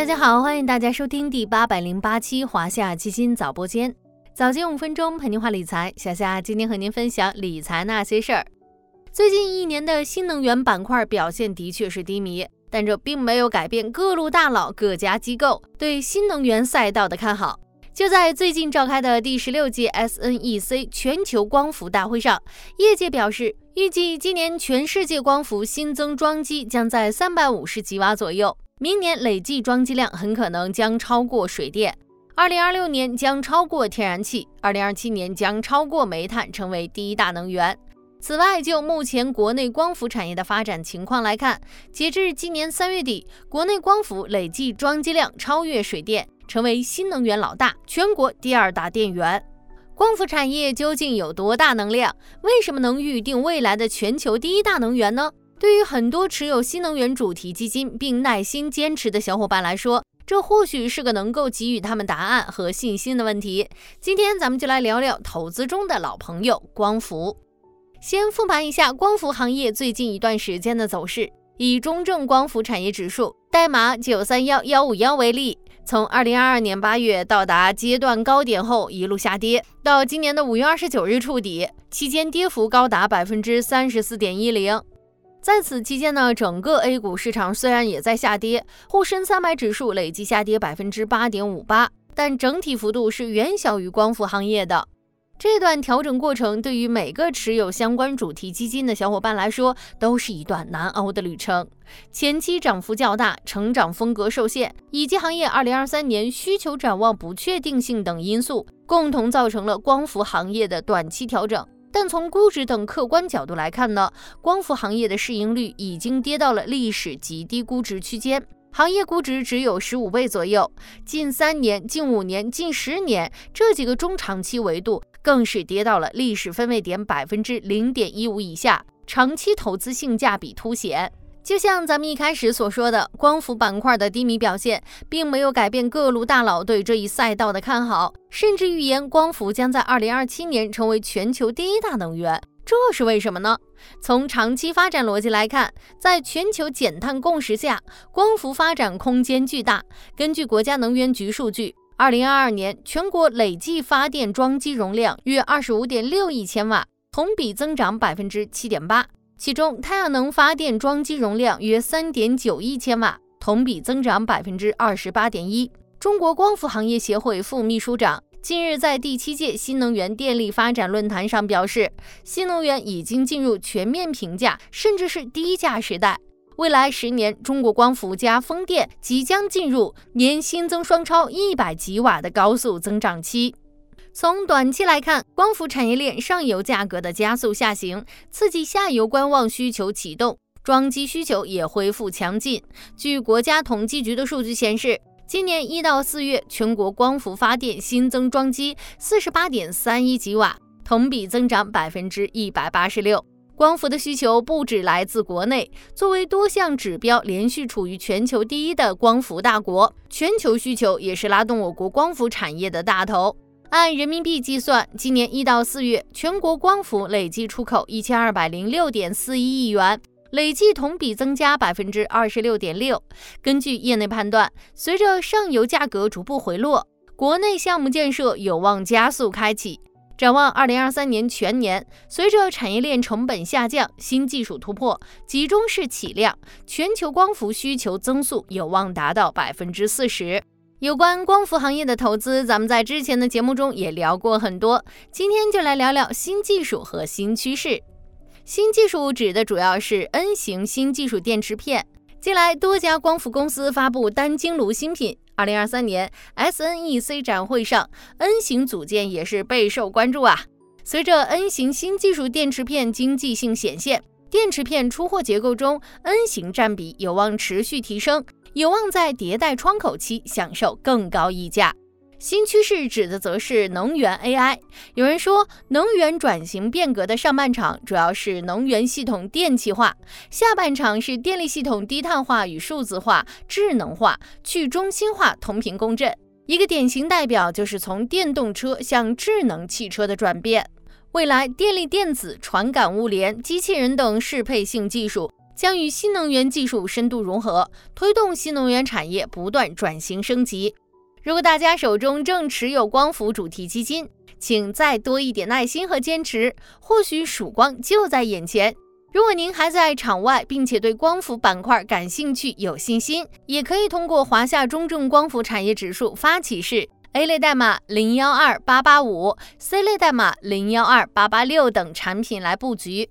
大家好，欢迎大家收听第八百零八期华夏基金早播间，早间五分钟陪您话理财。小夏今天和您分享理财那些事儿。最近一年的新能源板块表现的确是低迷，但这并没有改变各路大佬、各家机构对新能源赛道的看好。就在最近召开的第十六届 SNEC 全球光伏大会上，业界表示，预计今年全世界光伏新增装机将在三百五十吉瓦左右，明年累计装机量很可能将超过水电，二零二六年将超过天然气，二零二七年将超过煤炭，成为第一大能源。此外，就目前国内光伏产业的发展情况来看，截至今年三月底，国内光伏累计装机量超越水电。成为新能源老大，全国第二大电源。光伏产业究竟有多大能量？为什么能预定未来的全球第一大能源呢？对于很多持有新能源主题基金并耐心坚持的小伙伴来说，这或许是个能够给予他们答案和信心的问题。今天咱们就来聊聊投资中的老朋友——光伏。先复盘一下光伏行业最近一段时间的走势，以中证光伏产业指数代码九三幺幺五幺为例。从二零二二年八月到达阶段高点后一路下跌，到今年的五月二十九日触底，期间跌幅高达百分之三十四点一零。在此期间呢，整个 A 股市场虽然也在下跌，沪深三百指数累计下跌百分之八点五八，但整体幅度是远小于光伏行业的。这段调整过程对于每个持有相关主题基金的小伙伴来说，都是一段难熬的旅程。前期涨幅较大，成长风格受限，以及行业2023年需求展望不确定性等因素，共同造成了光伏行业的短期调整。但从估值等客观角度来看呢，光伏行业的市盈率已经跌到了历史极低估值区间。行业估值只有十五倍左右，近三年、近五年、近十年这几个中长期维度更是跌到了历史分位点百分之零点一五以下，长期投资性价比凸显。就像咱们一开始所说的，光伏板块的低迷表现，并没有改变各路大佬对这一赛道的看好，甚至预言光伏将在二零二七年成为全球第一大能源。这是为什么呢？从长期发展逻辑来看，在全球减碳共识下，光伏发展空间巨大。根据国家能源局数据，二零二二年全国累计发电装机容量约二十五点六亿千瓦，同比增长百分之七点八。其中，太阳能发电装机容量约三点九亿千瓦，同比增长百分之二十八点一。中国光伏行业协会副秘书长。近日，在第七届新能源电力发展论坛上表示，新能源已经进入全面平价，甚至是低价时代。未来十年，中国光伏加风电即将进入年新增双超一百吉瓦的高速增长期。从短期来看，光伏产业链上游价格的加速下行，刺激下游观望需求启动，装机需求也恢复强劲。据国家统计局的数据显示。今年一到四月，全国光伏发电新增装机四十八点三一吉瓦，同比增长百分之一百八十六。光伏的需求不止来自国内，作为多项指标连续处于全球第一的光伏大国，全球需求也是拉动我国光伏产业的大头。按人民币计算，今年一到四月，全国光伏累计出口一千二百零六点四一亿元。累计同比增加百分之二十六点六。根据业内判断，随着上游价格逐步回落，国内项目建设有望加速开启。展望二零二三年全年，随着产业链成本下降、新技术突破、集中式起量，全球光伏需求增速有望达到百分之四十。有关光伏行业的投资，咱们在之前的节目中也聊过很多，今天就来聊聊新技术和新趋势。新技术指的主要是 N 型新技术电池片。近来，多家光伏公司发布单晶炉新品。二零二三年 SNEC 展会上，N 型组件也是备受关注啊。随着 N 型新技术电池片经济性显现，电池片出货结构中 N 型占比有望持续提升，有望在迭代窗口期享受更高溢价。新趋势指的则是能源 AI。有人说，能源转型变革的上半场主要是能源系统电气化，下半场是电力系统低碳化与数字化、智能化、去中心化同频共振。一个典型代表就是从电动车向智能汽车的转变。未来，电力电子、传感物联、机器人等适配性技术。将与新能源技术深度融合，推动新能源产业不断转型升级。如果大家手中正持有光伏主题基金，请再多一点耐心和坚持，或许曙光就在眼前。如果您还在场外，并且对光伏板块感兴趣、有信心，也可以通过华夏中证光伏产业指数发起式 A 类代码零幺二八八五，C 类代码零幺二八八六等产品来布局。